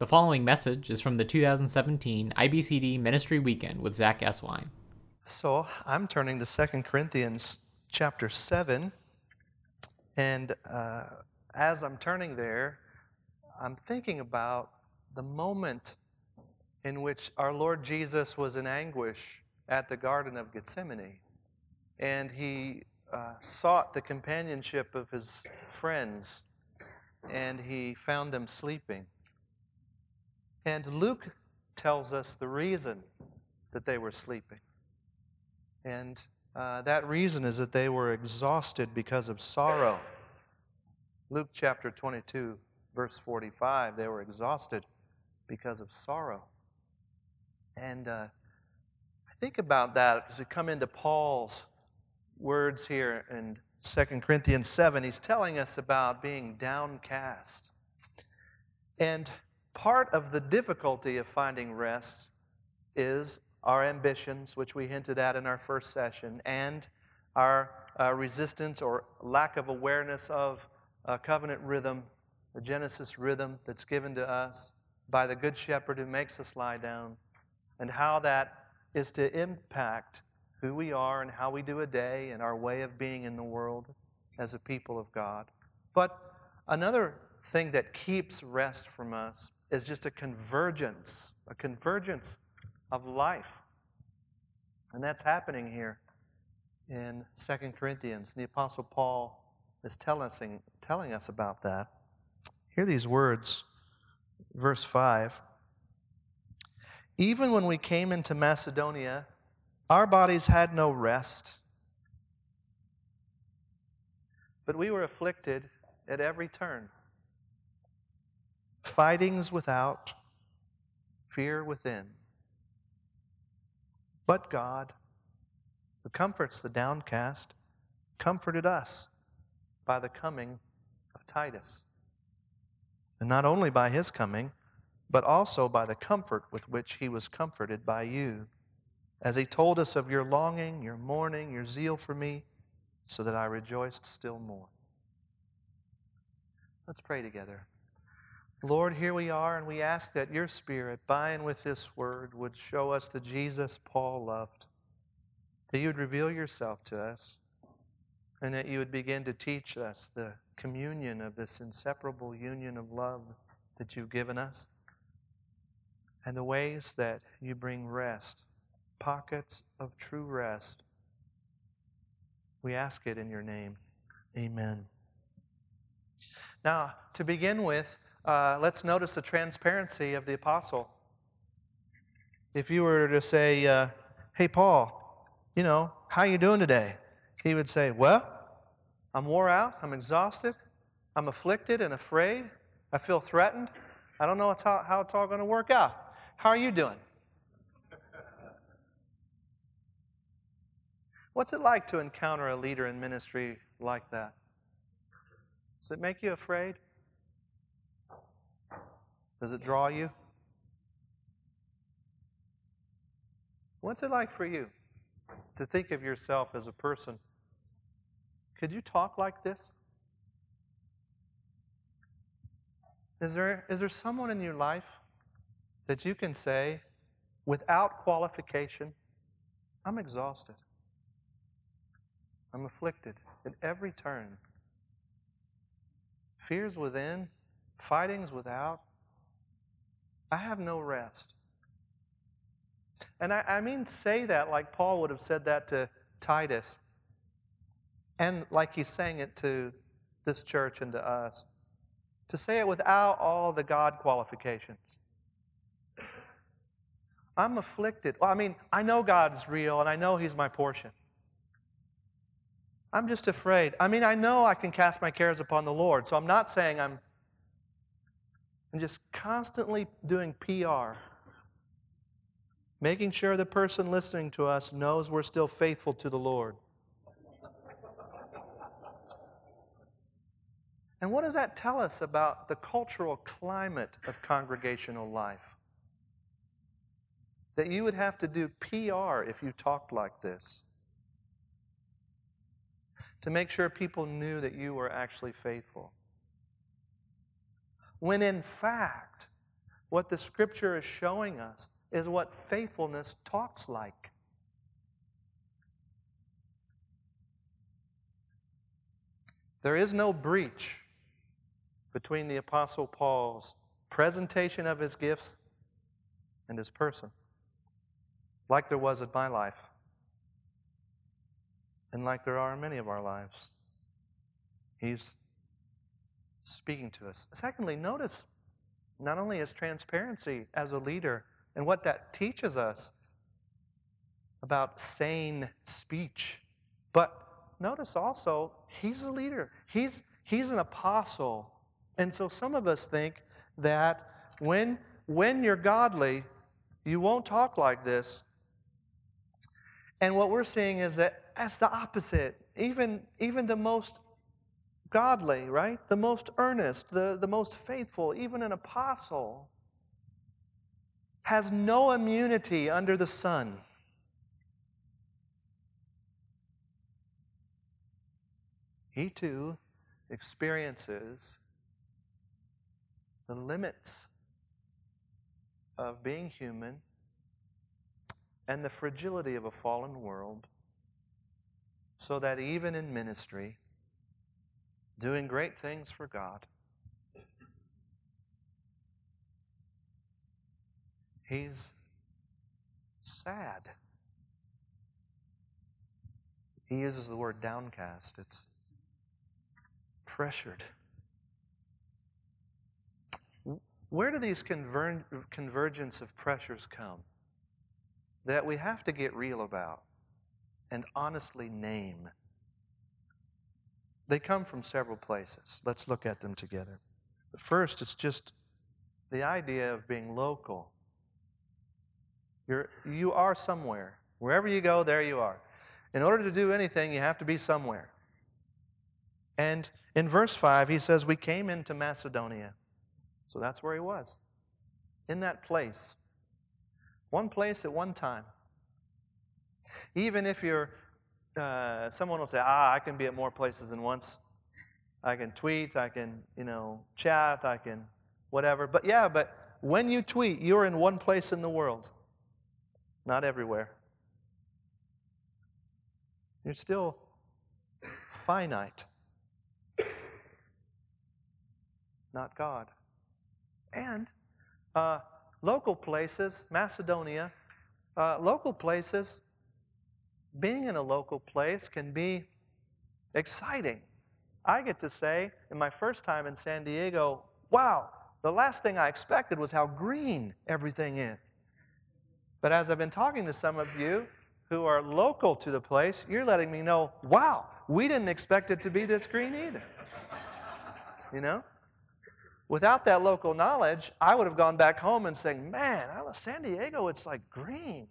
The following message is from the 2017 IBCD Ministry Weekend with Zach Eswine. So I'm turning to 2 Corinthians chapter 7. And uh, as I'm turning there, I'm thinking about the moment in which our Lord Jesus was in anguish at the Garden of Gethsemane. And he uh, sought the companionship of his friends, and he found them sleeping. And Luke tells us the reason that they were sleeping. And uh, that reason is that they were exhausted because of sorrow. Luke chapter 22, verse 45, they were exhausted because of sorrow. And uh, I think about that as we come into Paul's words here in 2 Corinthians 7. He's telling us about being downcast. And part of the difficulty of finding rest is our ambitions, which we hinted at in our first session, and our uh, resistance or lack of awareness of covenant rhythm, the Genesis rhythm that's given to us by the Good Shepherd who makes us lie down, and how that is to impact who we are and how we do a day and our way of being in the world as a people of God. But another thing that keeps rest from us is just a convergence, a convergence of life. And that's happening here in 2 Corinthians. The Apostle Paul is telling us, telling us about that. Hear these words, verse 5. Even when we came into Macedonia, our bodies had no rest, but we were afflicted at every turn. Fightings without, fear within. But God, who comforts the downcast, comforted us by the coming of Titus. And not only by his coming, but also by the comfort with which he was comforted by you as he told us of your longing, your mourning, your zeal for me, so that I rejoiced still more. Let's pray together. Lord, here we are, and we ask that your Spirit, by and with this word, would show us the Jesus Paul loved, that you would reveal yourself to us, and that you would begin to teach us the communion of this inseparable union of love that you've given us, and the ways that you bring rest pockets of true rest. We ask it in your name. Amen. Now, to begin with, uh, let's notice the transparency of the apostle. If you were to say, uh, "Hey, Paul, you know, how you doing today?" He would say, "Well, I'm wore out. I'm exhausted. I'm afflicted and afraid. I feel threatened. I don't know how, how it's all going to work out. How are you doing?" What's it like to encounter a leader in ministry like that? Does it make you afraid? Does it draw you? What's it like for you to think of yourself as a person? Could you talk like this? Is there, is there someone in your life that you can say, without qualification, I'm exhausted? I'm afflicted at every turn. Fears within, fightings without. I have no rest. And I, I, mean, say that like Paul would have said that to Titus, and like he's saying it to this church and to us. To say it without all the God qualifications. I'm afflicted. Well, I mean, I know God's real and I know He's my portion. I'm just afraid. I mean, I know I can cast my cares upon the Lord, so I'm not saying I'm I'm just constantly doing PR. Making sure the person listening to us knows we're still faithful to the Lord. And what does that tell us about the cultural climate of congregational life? That you would have to do PR if you talked like this to make sure people knew that you were actually faithful. When in fact, What the scripture is showing us is what faithfulness talks like. There is no breach between the Apostle Paul's presentation of his gifts and his person, like there was in my life, and like there are in many of our lives. He's speaking to us. Secondly, notice not only is transparency as a leader and what that teaches us about sane speech, but notice also he's a leader. He's, he's an apostle. And so some of us think that when, when you're godly, you won't talk like this. And what we're seeing is that that's the opposite. Even, even the most godly, right? The most earnest, the, the most faithful, even an apostle, has no immunity under the sun. He too experiences the limits of being human and the fragility of a fallen world, so that even in ministry, doing great things for God. He's sad. He uses the word downcast. It's pressured. Where do these conver- convergence of pressures come that we have to get real about and honestly name? They come from several places. Let's look at them together. First, it's just the idea of being local. You're, you are somewhere. Wherever you go, there you are. In order to do anything, you have to be somewhere. And in verse 5, he says, We came into Macedonia. So that's where he was. In that place. One place at one time. Even if you're uh, someone will say, ah, I can be at more places than once. I can tweet, I can, you know, chat, I can whatever. But yeah, but when you tweet, you're in one place in the world, not everywhere. You're still finite, not God. And uh, local places, Macedonia, uh, local places being in a local place can be exciting. I get to say, in my first time in San Diego, wow, the last thing I expected was how green everything is. But as I've been talking to some of you who are local to the place, you're letting me know, wow, we didn't expect it to be this green either. You know? Without that local knowledge, I would have gone back home and saying, man, I San Diego, it's like green.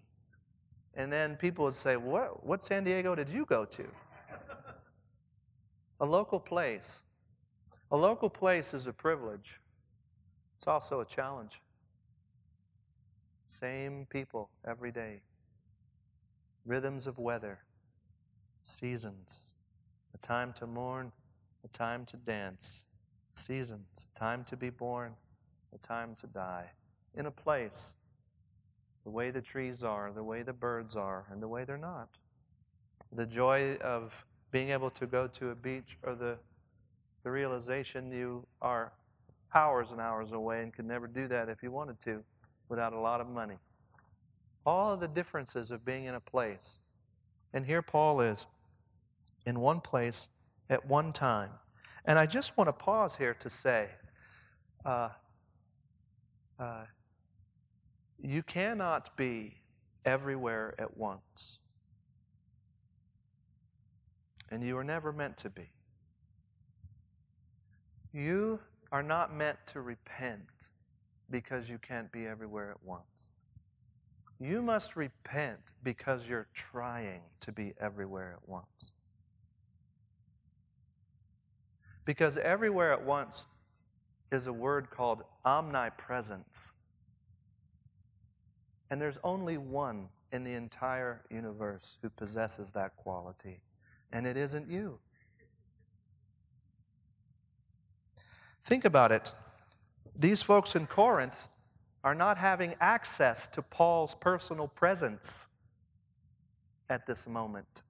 And then people would say, What, what San Diego did you go to? a local place. A local place is a privilege, it's also a challenge. Same people every day, rhythms of weather, seasons, a time to mourn, a time to dance, seasons, a time to be born, a time to die, in a place the way the trees are, the way the birds are, and the way they're not. The joy of being able to go to a beach or the, the realization you are hours and hours away and could never do that if you wanted to without a lot of money. All of the differences of being in a place. And here Paul is in one place at one time. And I just want to pause here to say, uh, uh, you cannot be everywhere at once. And you are never meant to be. You are not meant to repent because you can't be everywhere at once. You must repent because you're trying to be everywhere at once. Because everywhere at once is a word called omnipresence. And there's only one in the entire universe who possesses that quality, and it isn't you. Think about it. These folks in Corinth are not having access to Paul's personal presence at this moment.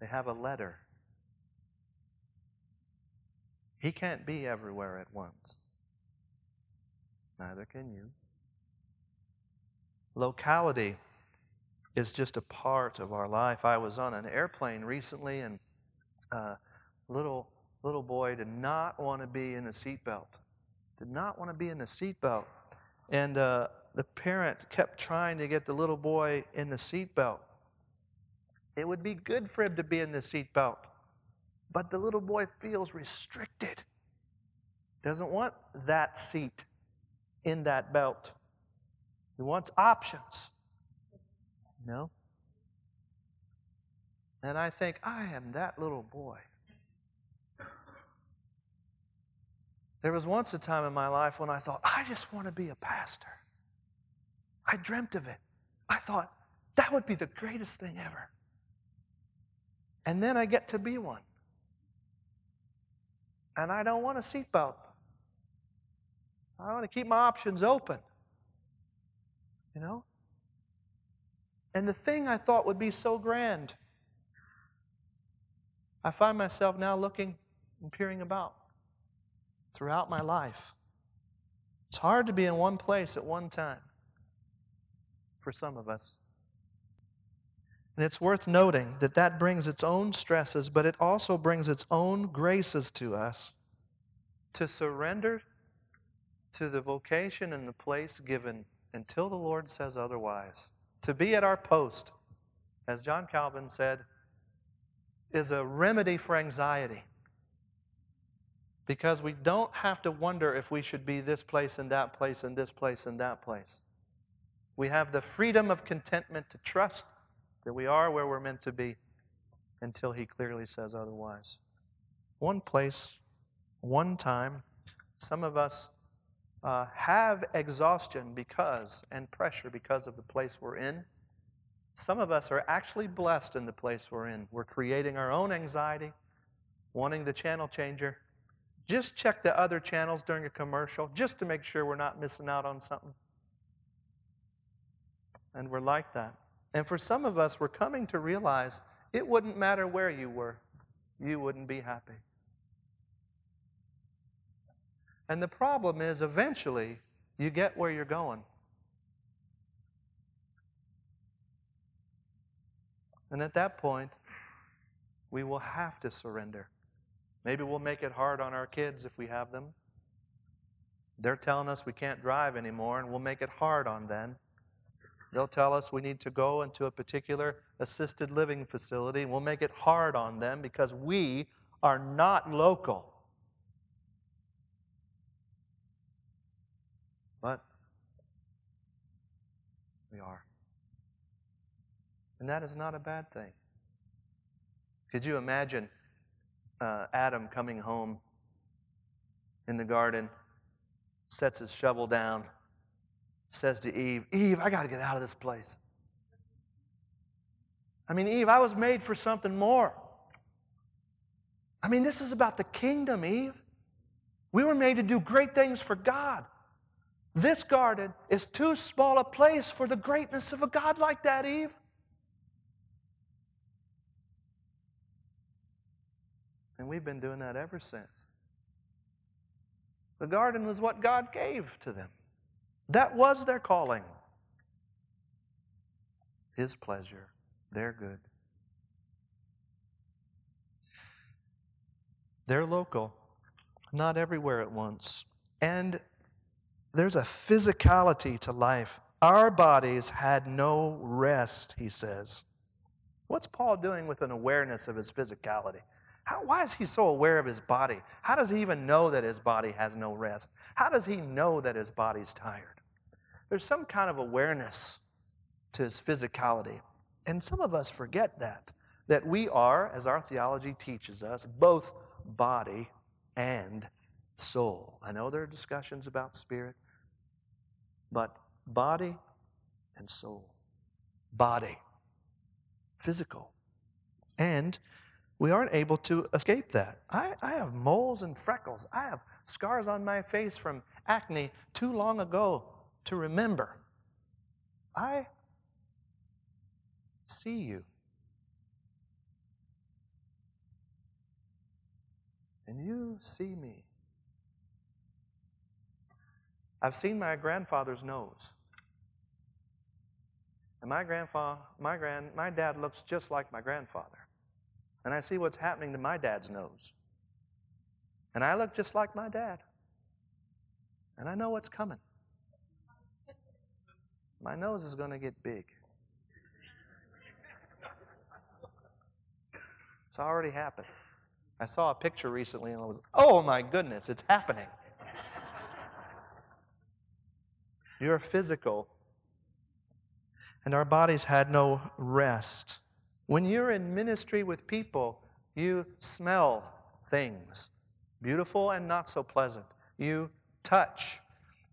They have a letter. He can't be everywhere at once. Neither can you. Locality is just a part of our life. I was on an airplane recently, and a little little boy did not want to be in a seatbelt. Did not want to be in the seatbelt, and uh, the parent kept trying to get the little boy in the seatbelt. It would be good for him to be in the seatbelt, but the little boy feels restricted. Doesn't want that seat in that belt. He wants options. No? And I think, I am that little boy. There was once a time in my life when I thought, I just want to be a pastor. I dreamt of it. I thought, that would be the greatest thing ever. And then I get to be one. And I don't want a seatbelt. I want to keep my options open. You know? And the thing I thought would be so grand, I find myself now looking and peering about throughout my life. It's hard to be in one place at one time for some of us. And it's worth noting that that brings its own stresses, but it also brings its own graces to us to surrender to the vocation and the place given until the Lord says otherwise. To be at our post, as John Calvin said, is a remedy for anxiety. Because we don't have to wonder if we should be this place and that place and this place and that place. We have the freedom of contentment to trust that we are where we're meant to be until He clearly says otherwise. One place, one time, some of us uh, have exhaustion because and pressure because of the place we're in. Some of us are actually blessed in the place we're in. We're creating our own anxiety, wanting the channel changer. Just check the other channels during a commercial just to make sure we're not missing out on something. And we're like that. And for some of us, we're coming to realize it wouldn't matter where you were, you wouldn't be happy. And the problem is, eventually, you get where you're going. And at that point, we will have to surrender. Maybe we'll make it hard on our kids if we have them. They're telling us we can't drive anymore, and we'll make it hard on them. They'll tell us we need to go into a particular assisted living facility, and we'll make it hard on them because we are not local. But we are. And that is not a bad thing. Could you imagine uh, Adam coming home in the garden, sets his shovel down, says to Eve, Eve, I got to get out of this place. I mean, Eve, I was made for something more. I mean, this is about the kingdom, Eve. We were made to do great things for God. This garden is too small a place for the greatness of a God like that, Eve. And we've been doing that ever since. The garden was what God gave to them, that was their calling. His pleasure, their good. They're local, not everywhere at once. And there's a physicality to life. Our bodies had no rest, he says. What's Paul doing with an awareness of his physicality? How, why is he so aware of his body? How does he even know that his body has no rest? How does he know that his body's tired? There's some kind of awareness to his physicality. And some of us forget that, that we are, as our theology teaches us, both body and soul. I know there are discussions about spirit, but body and soul. Body, physical. And we aren't able to escape that. I, I have moles and freckles. I have scars on my face from acne too long ago to remember. I see you. And you see me. I've seen my grandfather's nose. And my grandfather, my grand, my dad looks just like my grandfather. And I see what's happening to my dad's nose. And I look just like my dad. And I know what's coming. My nose is going to get big. It's already happened. I saw a picture recently and I was, oh my goodness, it's happening. You're physical, and our bodies had no rest. When you're in ministry with people, you smell things, beautiful and not so pleasant. You touch,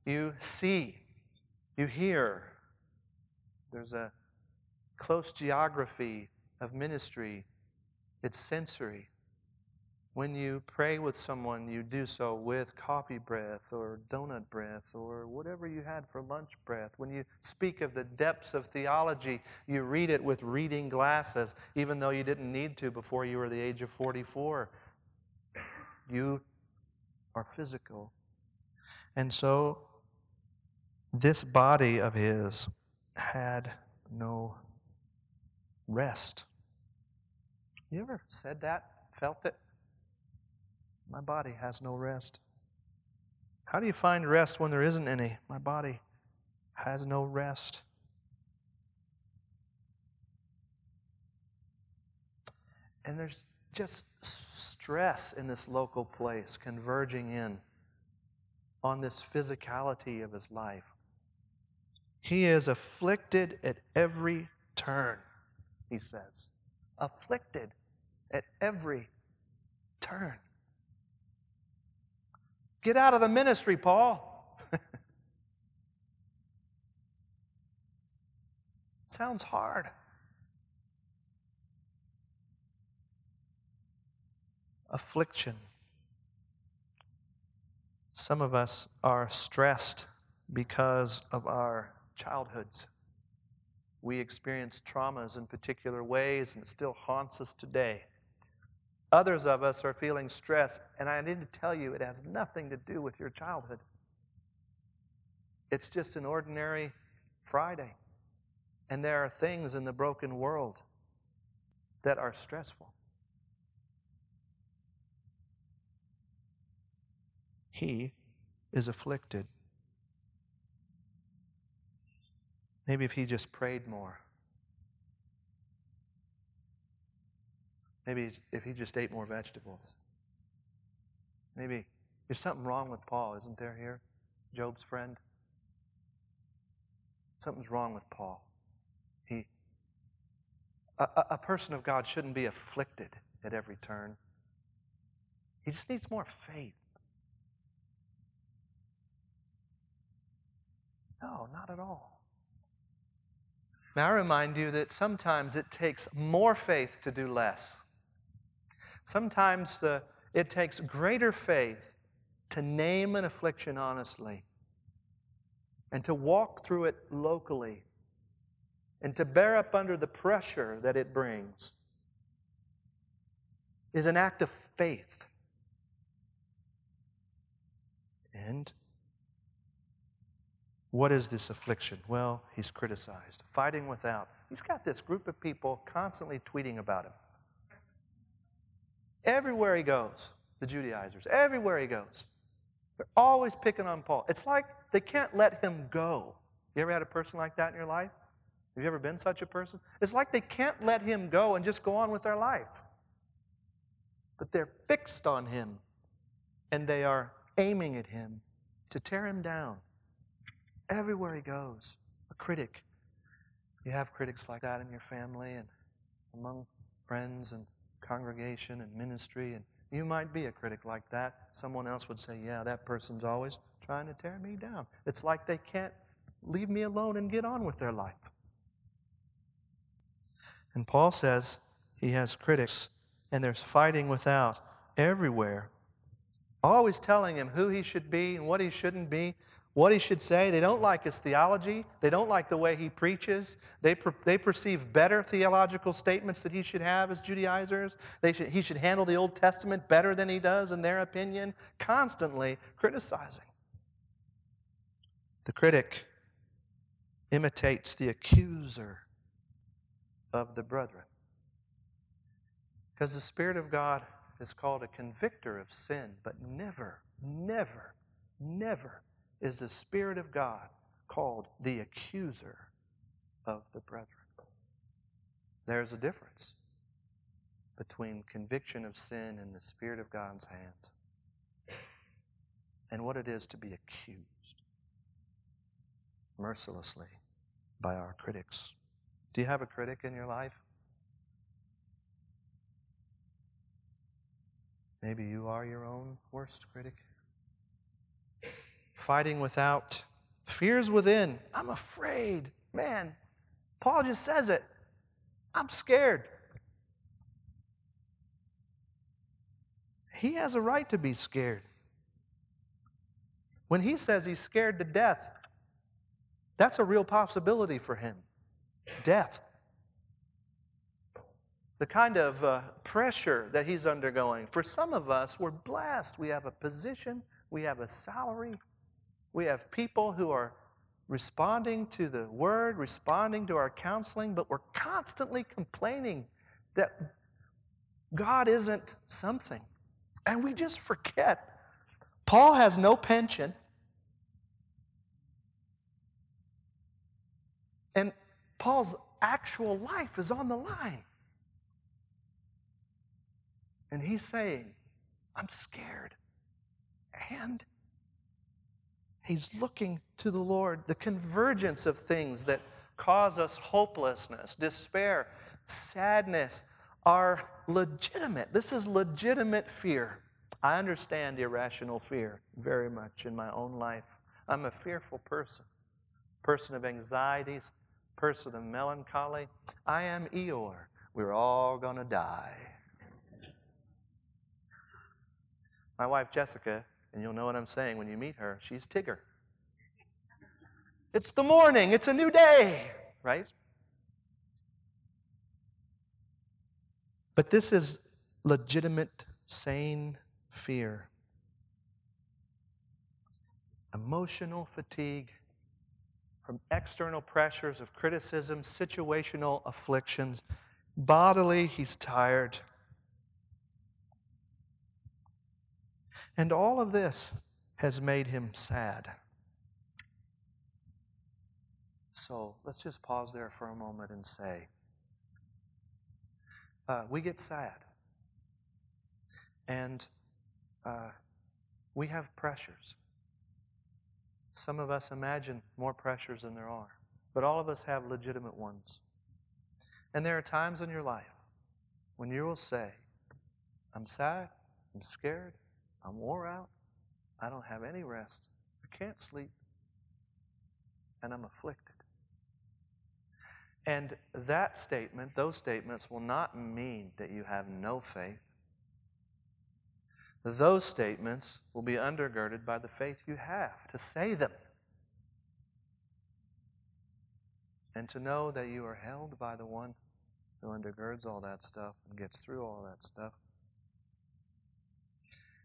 you see, you hear. There's a close geography of ministry, it's sensory. When you pray with someone, you do so with coffee breath or donut breath or whatever you had for lunch breath. When you speak of the depths of theology, you read it with reading glasses, even though you didn't need to before you were the age of 44. You are physical. And so, this body of his had no rest. You ever said that? Felt it? My body has no rest. How do you find rest when there isn't any? My body has no rest. And there's just stress in this local place converging in on this physicality of his life. He is afflicted at every turn, he says. Afflicted at every turn. Get out of the ministry, Paul. Sounds hard. Affliction. Some of us are stressed because of our childhoods. We experience traumas in particular ways, and it still haunts us today. Others of us are feeling stress, and I need to tell you, it has nothing to do with your childhood. It's just an ordinary Friday. And there are things in the broken world that are stressful. He is afflicted. Maybe if he just prayed more. Maybe if he just ate more vegetables. Maybe there's something wrong with Paul, isn't there here? Job's friend? Something's wrong with Paul. He, a, a person of God shouldn't be afflicted at every turn. He just needs more faith. No, not at all. Now, I remind you that sometimes it takes more faith to do less. Sometimes the, it takes greater faith to name an affliction honestly and to walk through it locally and to bear up under the pressure that it brings is an act of faith. And what is this affliction? Well, he's criticized, fighting without. He's got this group of people constantly tweeting about him. Everywhere he goes, the Judaizers, everywhere he goes, they're always picking on Paul. It's like they can't let him go. You ever had a person like that in your life? Have you ever been such a person? It's like they can't let him go and just go on with their life. But they're fixed on him and they are aiming at him to tear him down. Everywhere he goes, a critic. You have critics like that in your family and among friends and congregation and ministry, and you might be a critic like that. Someone else would say, Yeah, that person's always trying to tear me down. It's like they can't leave me alone and get on with their life. And Paul says he has critics, and there's fighting without everywhere. always telling him who he should be and what he shouldn't be, what he should say. They don't like his theology. They don't like the way he preaches. They, per- they perceive better theological statements that he should have as Judaizers. They should, he should handle the Old Testament better than he does, in their opinion, constantly criticizing. The critic imitates the accuser of the brethren. Because the Spirit of God is called a convictor of sin, but never, never, never is the Spirit of God called the accuser of the brethren. There's a difference between conviction of sin in the Spirit of God's hands and what it is to be accused mercilessly by our critics. Do you have a critic in your life? Maybe you are your own worst critic. Fighting without, fears within. I'm afraid. Man, Paul just says it. I'm scared. He has a right to be scared. When he says he's scared to death, that's a real possibility for him death. The kind of uh, pressure that he's undergoing. For some of us, we're blessed. We have a position, we have a salary, we have people who are responding to the word, responding to our counseling, but we're constantly complaining that God isn't something. And we just forget. Paul has no pension. And Paul's actual life is on the line. And he's saying, I'm scared. And he's looking to the Lord. The convergence of things that cause us hopelessness, despair, sadness are legitimate. This is legitimate fear. I understand irrational fear very much in my own life. I'm a fearful person, person of anxieties, person of melancholy. I am Eeyore. We're all going to die. My wife, Jessica, and you'll know what I'm saying when you meet her, she's Tigger. It's the morning, it's a new day, right? But this is legitimate, sane fear. Emotional fatigue from external pressures of criticism, situational afflictions. Bodily, he's tired. And all of this has made him sad. So let's just pause there for a moment and say, uh, we get sad. And uh, we have pressures. Some of us imagine more pressures than there are, but all of us have legitimate ones. And there are times in your life when you will say, I'm sad, I'm scared, I'm wore out, I don't have any rest, I can't sleep, and I'm afflicted. And that statement, those statements, will not mean that you have no faith. Those statements will be undergirded by the faith you have to say them. And to know that you are held by the one who undergirds all that stuff and gets through all that stuff.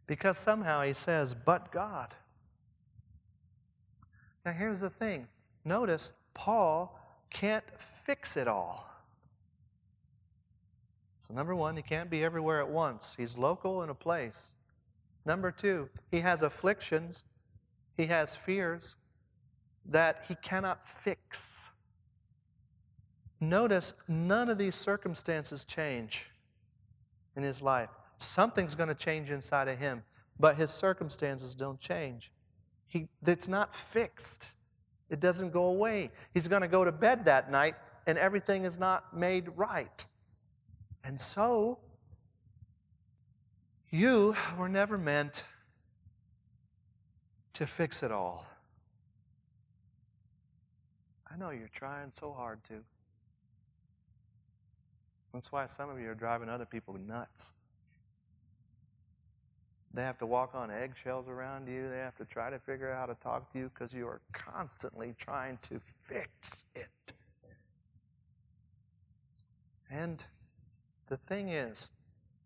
Because somehow he says, but God. Now here's the thing notice, Paul can't fix it all. So, number one, he can't be everywhere at once. He's local in a place. Number two, he has afflictions, he has fears that he cannot fix. Notice none of these circumstances change in his life. Something's going to change inside of him, but his circumstances don't change. He, it's not fixed. It doesn't go away. He's going to go to bed that night and everything is not made right. And so, you were never meant to fix it all. I know you're trying so hard to. That's why some of you are driving other people nuts. They have to walk on eggshells around you. They have to try to figure out how to talk to you because you are constantly trying to fix it. And the thing is,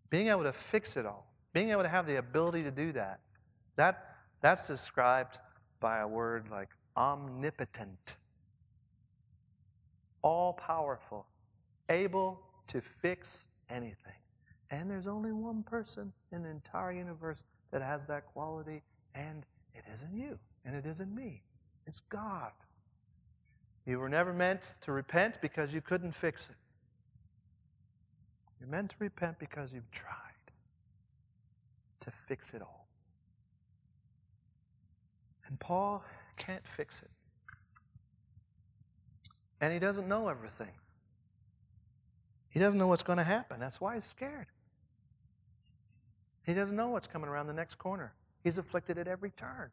being able to fix it all, being able to have the ability to do that, that that's described by a word like omnipotent, all powerful, able to fix anything. And there's only one person in the entire universe that has that quality, and it isn't you, and it isn't me. It's God. You were never meant to repent because you couldn't fix it. You're meant to repent because you've tried to fix it all. And Paul can't fix it. And he doesn't know everything. He doesn't know what's going to happen. That's why he's scared. He doesn't know what's coming around the next corner. He's afflicted at every turn.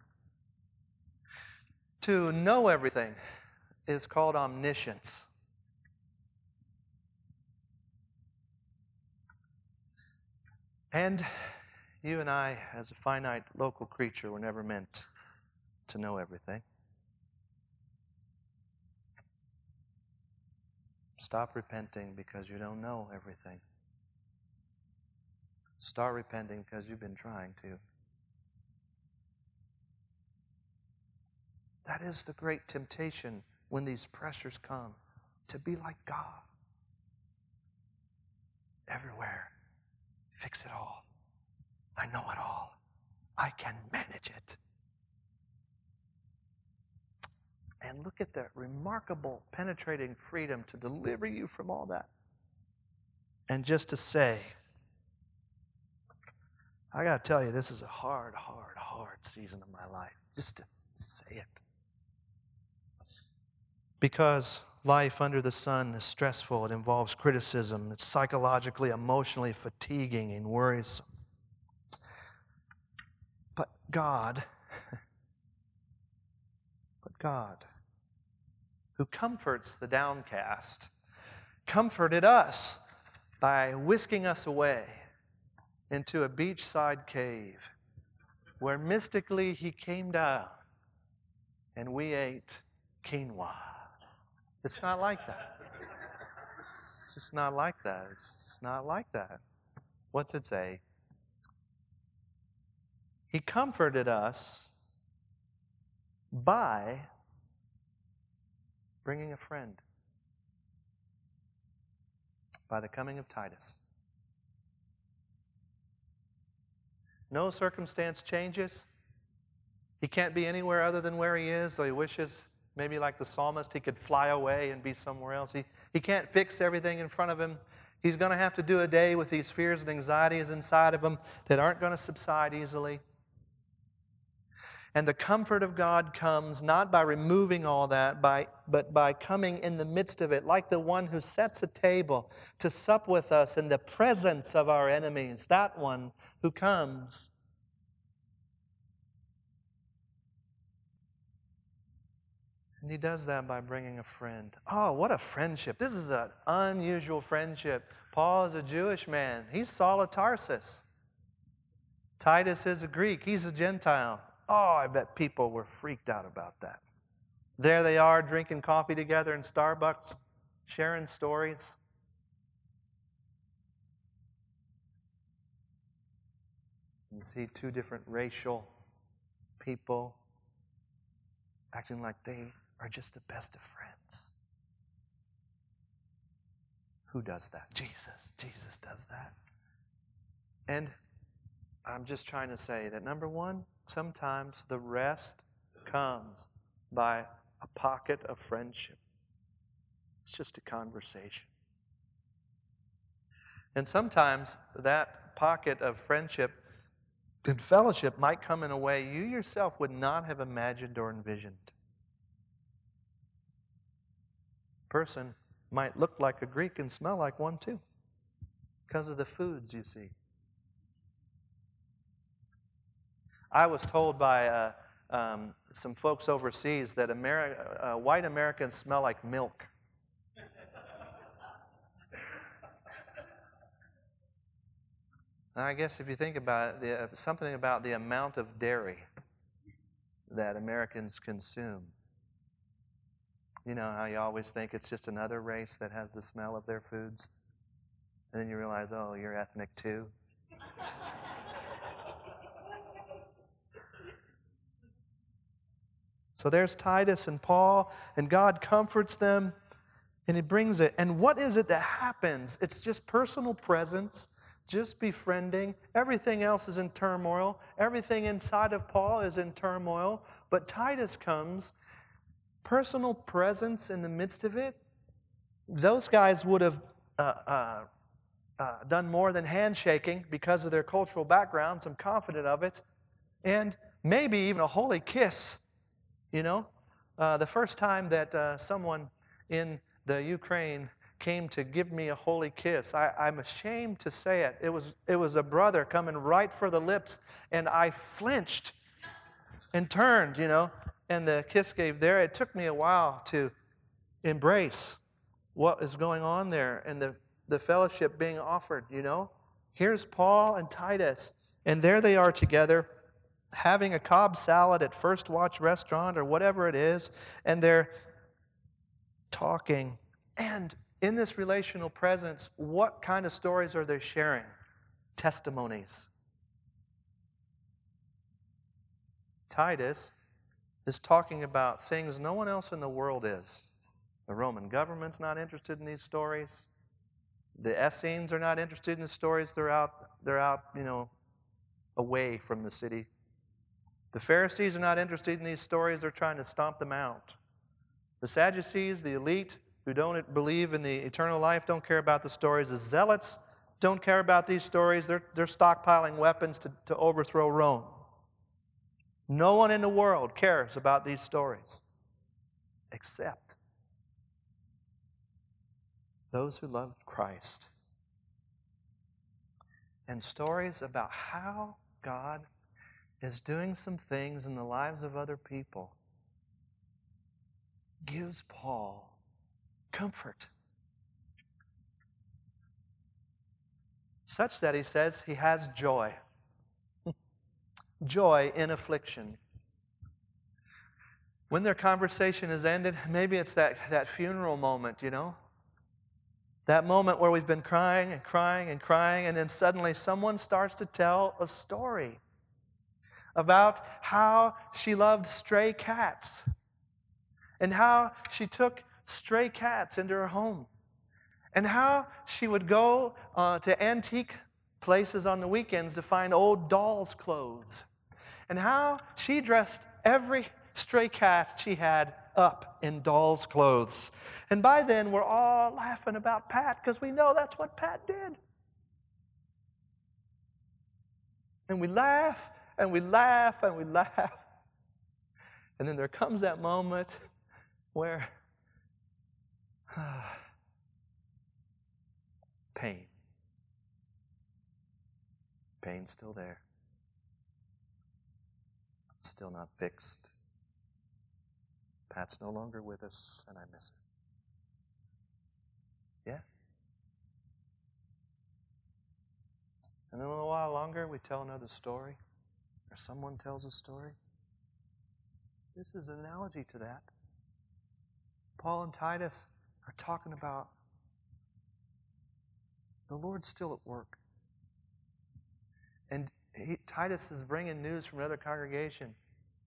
To know everything is called omniscience. And you and I, as a finite local creature, were never meant to know everything. Stop repenting because you don't know everything. Start repenting because you've been trying to. That is the great temptation when these pressures come to be like God. Everywhere. Fix it all. I know it all. I can manage it. And look at the remarkable, penetrating freedom to deliver you from all that. And just to say, I got to tell you, this is a hard, hard, hard season of my life. Just to say it. Because life under the sun is stressful, it involves criticism, it's psychologically, emotionally fatiguing and worrisome. But God, but God, who comforts the downcast, comforted us by whisking us away into a beachside cave where mystically he came down and we ate quinoa. It's not like that. It's just not like that. It's not like that. What's it say? He comforted us by bringing a friend, by the coming of Titus. No circumstance changes. He can't be anywhere other than where he is, so he wishes, maybe like the psalmist, he could fly away and be somewhere else. He, he can't fix everything in front of him. He's going to have to do a day with these fears and anxieties inside of him that aren't going to subside easily. And the comfort of God comes not by removing all that, by, but by coming in the midst of it, like the one who sets a table to sup with us in the presence of our enemies, that one who comes. And he does that by bringing a friend. Oh, what a friendship. This is an unusual friendship. Paul is a Jewish man, he's Saul of Tarsus. Titus is a Greek, he's a Gentile. Oh, I bet people were freaked out about that. There they are drinking coffee together in Starbucks, sharing stories. You see two different racial people acting like they are just the best of friends. Who does that? Jesus. Jesus does that. And I'm just trying to say that number one, sometimes the rest comes by a pocket of friendship. It's just a conversation. And sometimes that pocket of friendship and fellowship might come in a way you yourself would not have imagined or envisioned. Person might look like a Greek and smell like one too, because of the foods you see. I was told by uh, um, some folks overseas that Ameri- uh, white Americans smell like milk. And I guess if you think about it, the, something about the amount of dairy that Americans consume. You know how you always think it's just another race that has the smell of their foods? And then you realize, oh, you're ethnic too. So there's Titus and Paul, and God comforts them and He brings it. And what is it that happens? It's just personal presence, just befriending. Everything else is in turmoil. Everything inside of Paul is in turmoil. But Titus comes, personal presence in the midst of it. Those guys would have uh, uh, uh, done more than handshaking because of their cultural backgrounds. I'm confident of it. And maybe even a holy kiss. You know, uh, the first time that uh, someone in the Ukraine came to give me a holy kiss. I, am ashamed to say it. It was, it was a brother coming right for the lips, and I flinched and turned, you know, and the kiss gave there. It took me a while to embrace what is going on there and the the fellowship being offered, you know? Here's Paul and Titus, and there they are together having a Cobb salad at First Watch restaurant or whatever it is, and they're talking. And in this relational presence, what kind of stories are they sharing? Testimonies. Titus is talking about things no one else in the world is. The Roman government's not interested in these stories. The Essenes are not interested in the stories. They're out, they're out, you know, away from the city. The Pharisees are not interested in these stories. They're trying to stomp them out. The Sadducees, the elite who don't believe in the eternal life, don't care about the stories. The Zealots don't care about these stories. They're, they're stockpiling weapons to, to overthrow Rome. No one in the world cares about these stories except those who love Christ. And stories about how God is doing some things in the lives of other people gives Paul comfort. Such that he says he has joy. joy in affliction. When their conversation is ended, maybe it's that, that funeral moment, you know? That moment where we've been crying and crying and crying, and then suddenly someone starts to tell a story about how she loved stray cats and how she took stray cats into her home and how she would go uh, to antique places on the weekends to find old dolls' clothes and how she dressed every stray cat she had up in doll's clothes. And by then, we're all laughing about Pat because we know that's what Pat did. And we laugh and we laugh and we laugh. And then there comes that moment where pain. Pain's still there. Still not fixed. Pat's no longer with us, and I miss her. Yeah? And then a little while longer, we tell another story, or someone tells a story. This is an analogy to that. Paul and Titus are talking about the Lord's still at work. And he, Titus is bringing news from another congregation.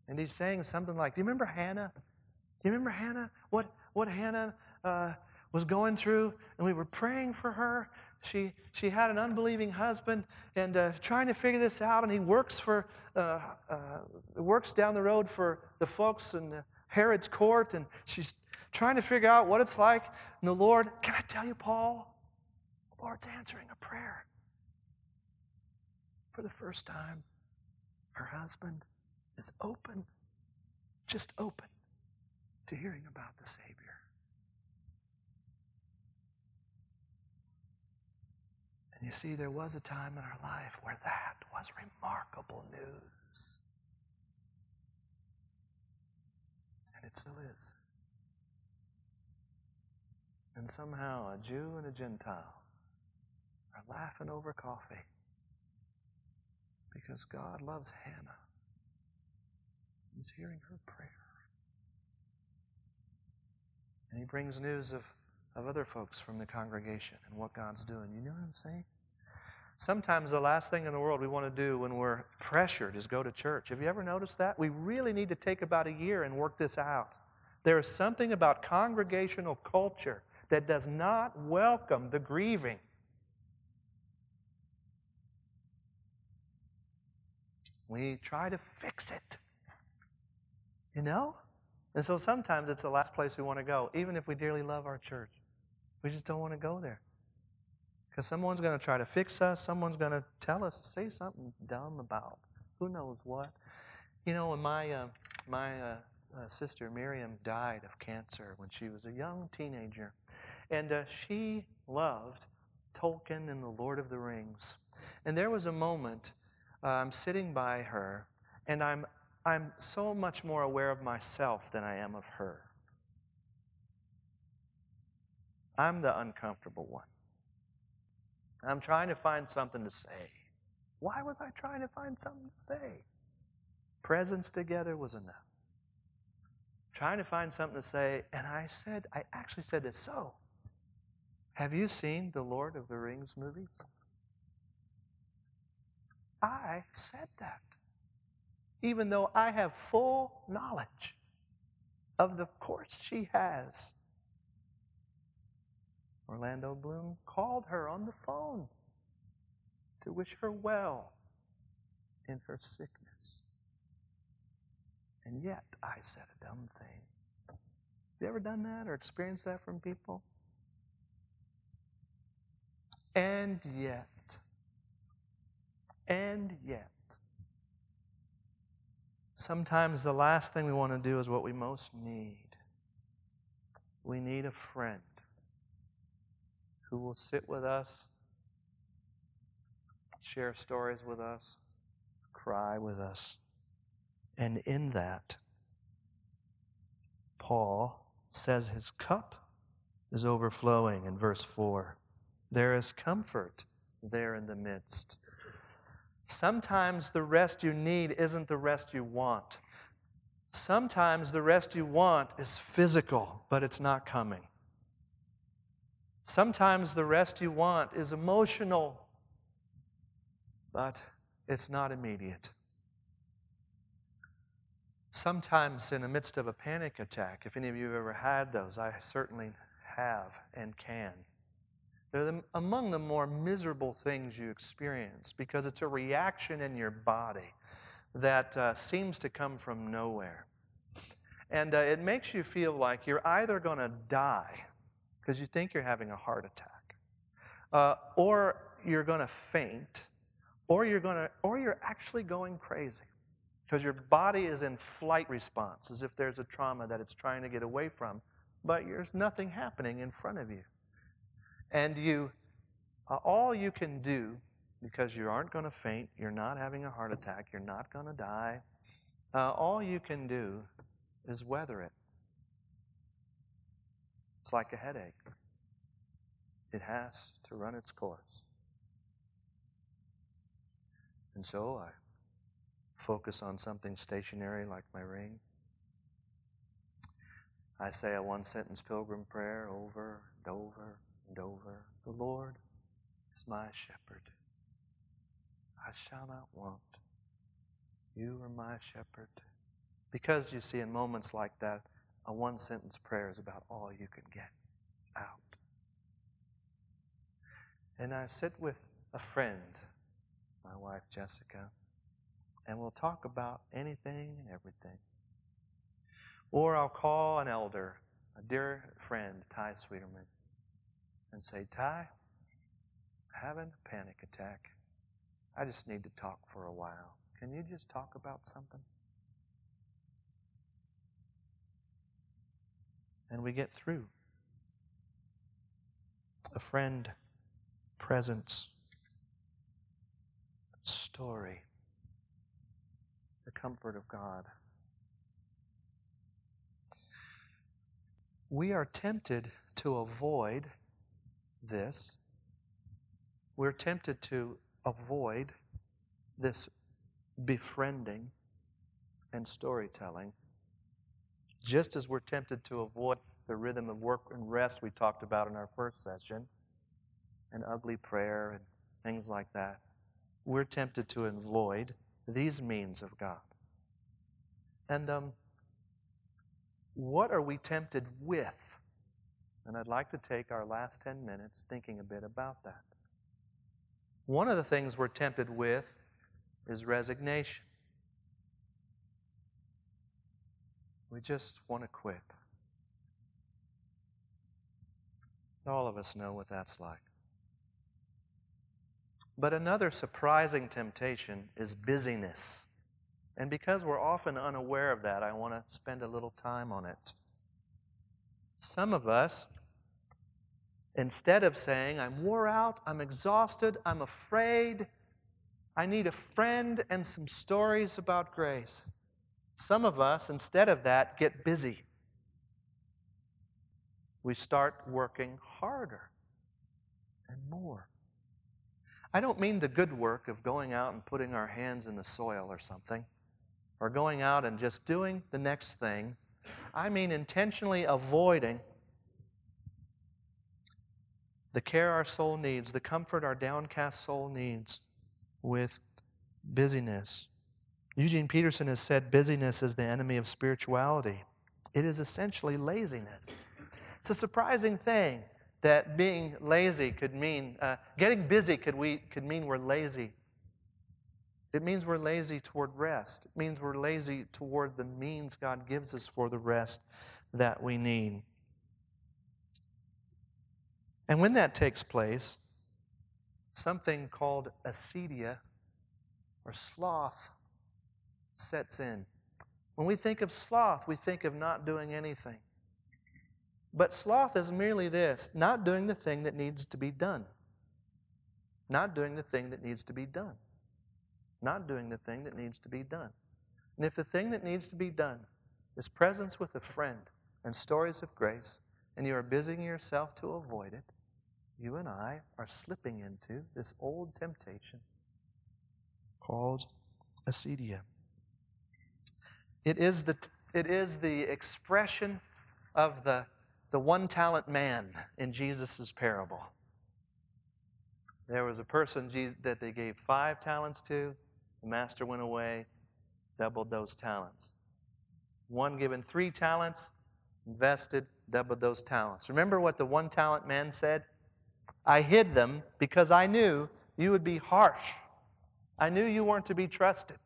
And he's saying something like, Do you remember Hannah? Do you remember Hannah? What, what Hannah uh, was going through? And we were praying for her. She, she had an unbelieving husband and uh, trying to figure this out. And he works for uh, uh works down the road for the folks in the Herod's court. And she's trying to figure out what it's like. And the Lord, can I tell you, Paul? The Lord's answering a prayer. For the first time, her husband is open, just open to hearing about the Savior. And you see, there was a time in our life where that was remarkable news. And it still is. And somehow a Jew and a Gentile are laughing over coffee because God loves Hannah. He's hearing her prayer. And He brings news of, of other folks from the congregation and what God's doing. You know what I'm saying? Sometimes the last thing in the world we want to do when we're pressured is go to church. Have you ever noticed that? We really need to take about a year and work this out. There is something about congregational culture that does not welcome the grieving. We try to fix it. You know? And so sometimes it's the last place we want to go, even if we dearly love our church. We just don't want to go there. Because someone's going to try to fix us, someone's going to tell us, say something dumb about who knows what. You know, when my, uh, my uh, uh, sister Miriam died of cancer when she was a young teenager, and uh, she loved Tolkien and the Lord of the Rings. And there was a moment uh, I'm sitting by her, and I'm, I'm so much more aware of myself than I am of her. I'm the uncomfortable one. I'm trying to find something to say. Why was I trying to find something to say? Presence together was enough. Trying to find something to say, and I said, I actually said this. So, have you seen the Lord of the Rings movies? I said that. Even though I have full knowledge of the course she has. Orlando Bloom called her on the phone to wish her well in her sickness. And yet I said a dumb thing. Have you ever done that or experienced that from people? And yet, and yet, sometimes the last thing we want to do is what we most need. We need a friend who will sit with us, share stories with us, cry with us. And in that, Paul says his cup is overflowing in verse 4. There is comfort there in the midst. Sometimes the rest you need isn't the rest you want. Sometimes the rest you want is physical, but it's not coming. Sometimes the rest you want is emotional, but it's not immediate. Sometimes, in the midst of a panic attack, if any of you have ever had those, I certainly have and can. They're the, among the more miserable things you experience because it's a reaction in your body that uh, seems to come from nowhere. And uh, it makes you feel like you're either going to die because you think you're having a heart attack, uh, or you're going to faint, or you're, going to, or you're actually going crazy because your body is in flight response as if there's a trauma that it's trying to get away from, but there's nothing happening in front of you. And you, uh, all you can do, because you aren't going to faint, you're not having a heart attack, you're not going to die, uh, all you can do is weather it. It's like a headache, it has to run its course. And so I focus on something stationary like my ring. I say a one sentence pilgrim prayer over and over and over. The Lord is my shepherd. I shall not want. You are my shepherd. Because you see, in moments like that, a one sentence prayer is about all you can get out. And I sit with a friend, my wife Jessica, and we'll talk about anything and everything. Or I'll call an elder, a dear friend, Ty Sweeterman, and say, Ty, having a panic attack. I just need to talk for a while. Can you just talk about something? And we get through. A friend, presence, story, the comfort of God. We are tempted to avoid this. We're tempted to avoid this befriending, and storytelling. Just as we're tempted to avoid the rhythm of work and rest we talked about in our first session, and ugly prayer and things like that, we're tempted to avoid these means of God. And um, what are we tempted with? And I'd like to take our last 10 minutes thinking a bit about that. One of the things we're tempted with is resignation. We just want to quit. All of us know what that's like. But another surprising temptation is busyness. And because we're often unaware of that, I want to spend a little time on it. Some of us, instead of saying, I'm wore out, I'm exhausted, I'm afraid, I need a friend and some stories about grace, some of us, instead of that, get busy. We start working harder and more. I don't mean the good work of going out and putting our hands in the soil or something, or going out and just doing the next thing. I mean intentionally avoiding the care our soul needs, the comfort our downcast soul needs with busyness. Eugene Peterson has said busyness is the enemy of spirituality. It is essentially laziness. It's a surprising thing that being lazy could mean, uh, getting busy could, we, could mean we're lazy. It means we're lazy toward rest. It means we're lazy toward the means God gives us for the rest that we need. And when that takes place, something called acedia or sloth sets in. When we think of sloth, we think of not doing anything. But sloth is merely this not doing the thing that needs to be done. Not doing the thing that needs to be done. Not doing the thing that needs to be done. And if the thing that needs to be done is presence with a friend and stories of grace, and you are busying yourself to avoid it, you and I are slipping into this old temptation called acedia. It is the, it is the expression of the the one talent man in Jesus' parable. There was a person that they gave five talents to. The master went away, doubled those talents. One given three talents, invested, doubled those talents. Remember what the one talent man said? I hid them because I knew you would be harsh. I knew you weren't to be trusted.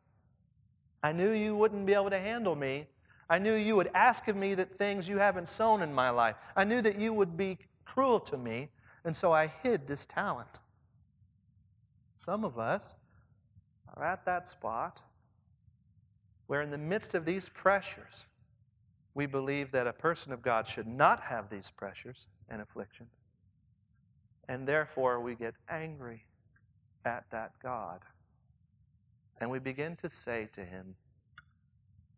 I knew you wouldn't be able to handle me I knew you would ask of me that things you haven't sown in my life. I knew that you would be cruel to me, and so I hid this talent. Some of us are at that spot where, in the midst of these pressures, we believe that a person of God should not have these pressures and afflictions. And therefore, we get angry at that God. And we begin to say to him,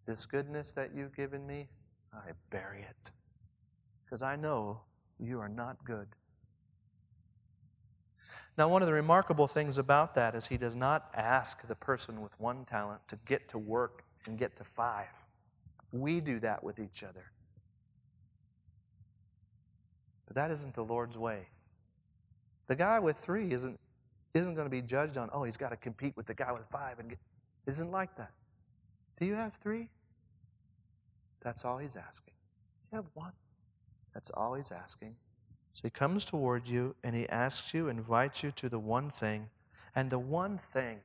this goodness that you've given me, I bury it. Because I know you are not good. Now, one of the remarkable things about that is he does not ask the person with one talent to get to work and get to five. We do that with each other. But that isn't the Lord's way. The guy with three isn't, isn't going to be judged on, oh, he's got to compete with the guy with five. and get, Isn't like that. Do you have three? That's all he's asking. You have one. That's all he's asking. So he comes toward you and he asks you, invites you to the one thing. And the one thing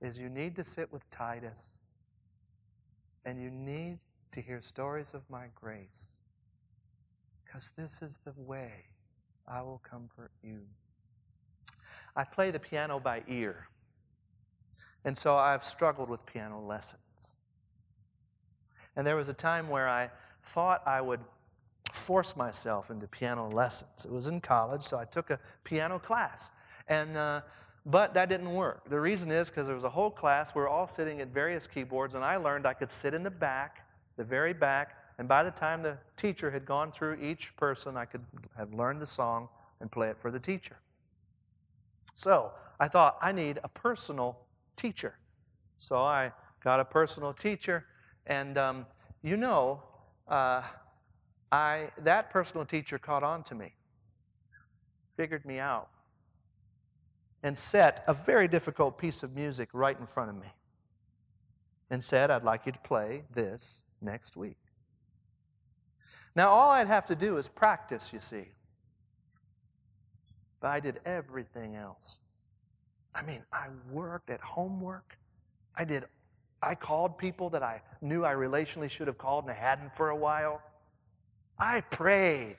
is you need to sit with Titus and you need to hear stories of my grace. Because this is the way I will comfort you. I play the piano by ear. And so I've struggled with piano lessons. And there was a time where I thought I would force myself into piano lessons. It was in college, so I took a piano class. And, uh, but that didn't work. The reason is because there was a whole class, we were all sitting at various keyboards, and I learned I could sit in the back, the very back, and by the time the teacher had gone through each person, I could have learned the song and play it for the teacher. So I thought, I need a personal teacher. So I got a personal teacher, and um, you know, uh, I that personal teacher caught on to me, figured me out, and set a very difficult piece of music right in front of me, and said, "I'd like you to play this next week." Now, all I'd have to do is practice, you see. But I did everything else. I mean, I worked at homework. I did I called people that I knew I relationally should have called and I hadn't for a while. I prayed.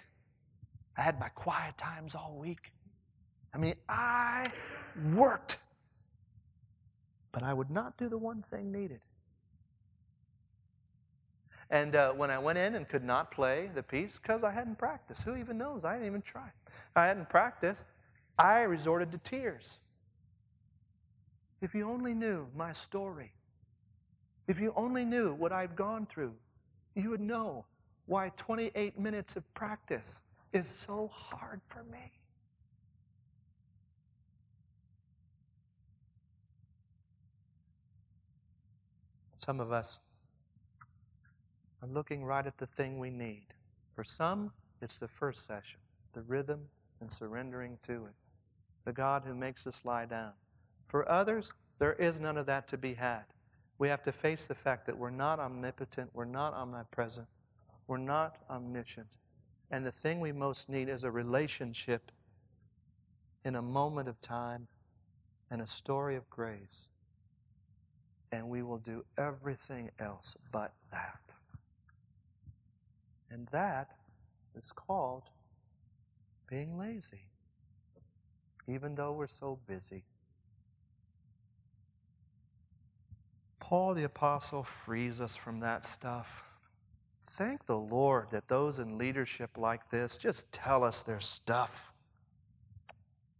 I had my quiet times all week. I mean, I worked. But I would not do the one thing needed. And uh, when I went in and could not play the piece because I hadn't practiced, who even knows? I didn't even try. I hadn't practiced. I resorted to tears. If you only knew my story, if you only knew what I've gone through, you would know why 28 minutes of practice is so hard for me. Some of us are looking right at the thing we need. For some, it's the first session, the rhythm and surrendering to it, the God who makes us lie down. For others, there is none of that to be had. We have to face the fact that we're not omnipotent, we're not omnipresent, we're not omniscient. And the thing we most need is a relationship in a moment of time and a story of grace. And we will do everything else but that. And that is called being lazy, even though we're so busy. Paul the Apostle frees us from that stuff. Thank the Lord that those in leadership like this just tell us their stuff.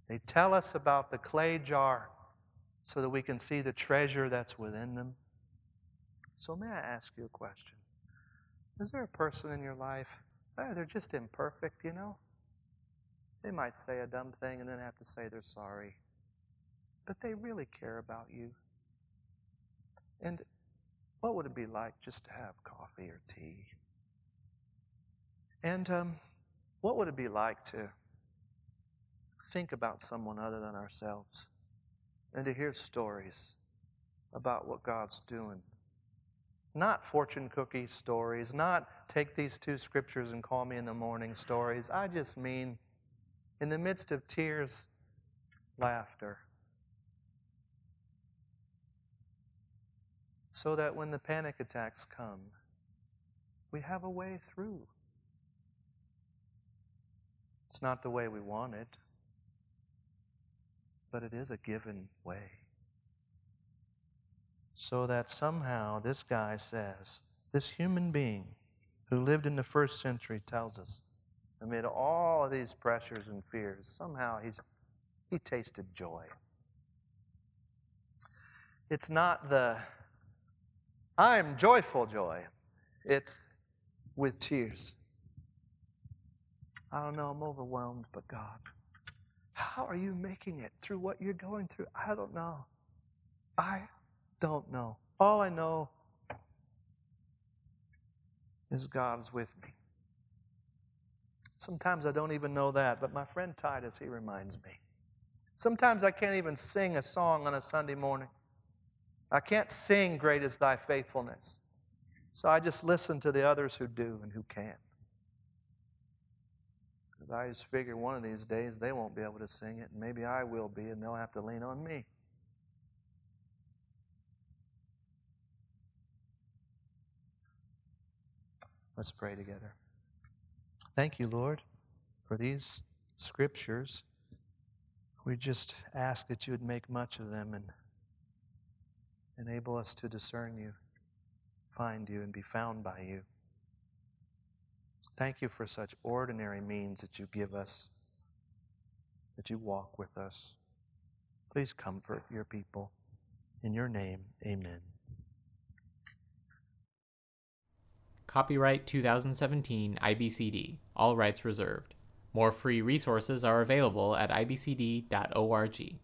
They tell us about the clay jar so that we can see the treasure that's within them. So, may I ask you a question? Is there a person in your life, oh, they're just imperfect, you know? They might say a dumb thing and then have to say they're sorry. But they really care about you. And what would it be like just to have coffee or tea? And um, what would it be like to think about someone other than ourselves and to hear stories about what God's doing? Not fortune cookie stories, not take these two scriptures and call me in the morning stories. I just mean, in the midst of tears, laughter so that when the panic attacks come, we have a way through. It's not the way we want it, but it is a given way. So that somehow this guy says, this human being who lived in the first century tells us, amid all of these pressures and fears, somehow he's, he tasted joy. It's not the I am joyful joy. It's with tears. I don't know, I'm overwhelmed, but God, how are you making it through what you're going through? I don't know. I don't know. All I know is God is with me. Sometimes I don't even know that, but my friend Titus, he reminds me. Sometimes I can't even sing a song on a Sunday morning. I can't sing Great is Thy Faithfulness. So I just listen to the others who do and who can. Because I just figure one of these days they won't be able to sing it, and maybe I will be, and they'll have to lean on me. Let's pray together. Thank you, Lord, for these scriptures. We just ask that you would make much of them and Enable us to discern you, find you, and be found by you. Thank you for such ordinary means that you give us, that you walk with us. Please comfort your people. In your name, amen. Copyright 2017 IBCD, all rights reserved. More free resources are available at ibcd.org.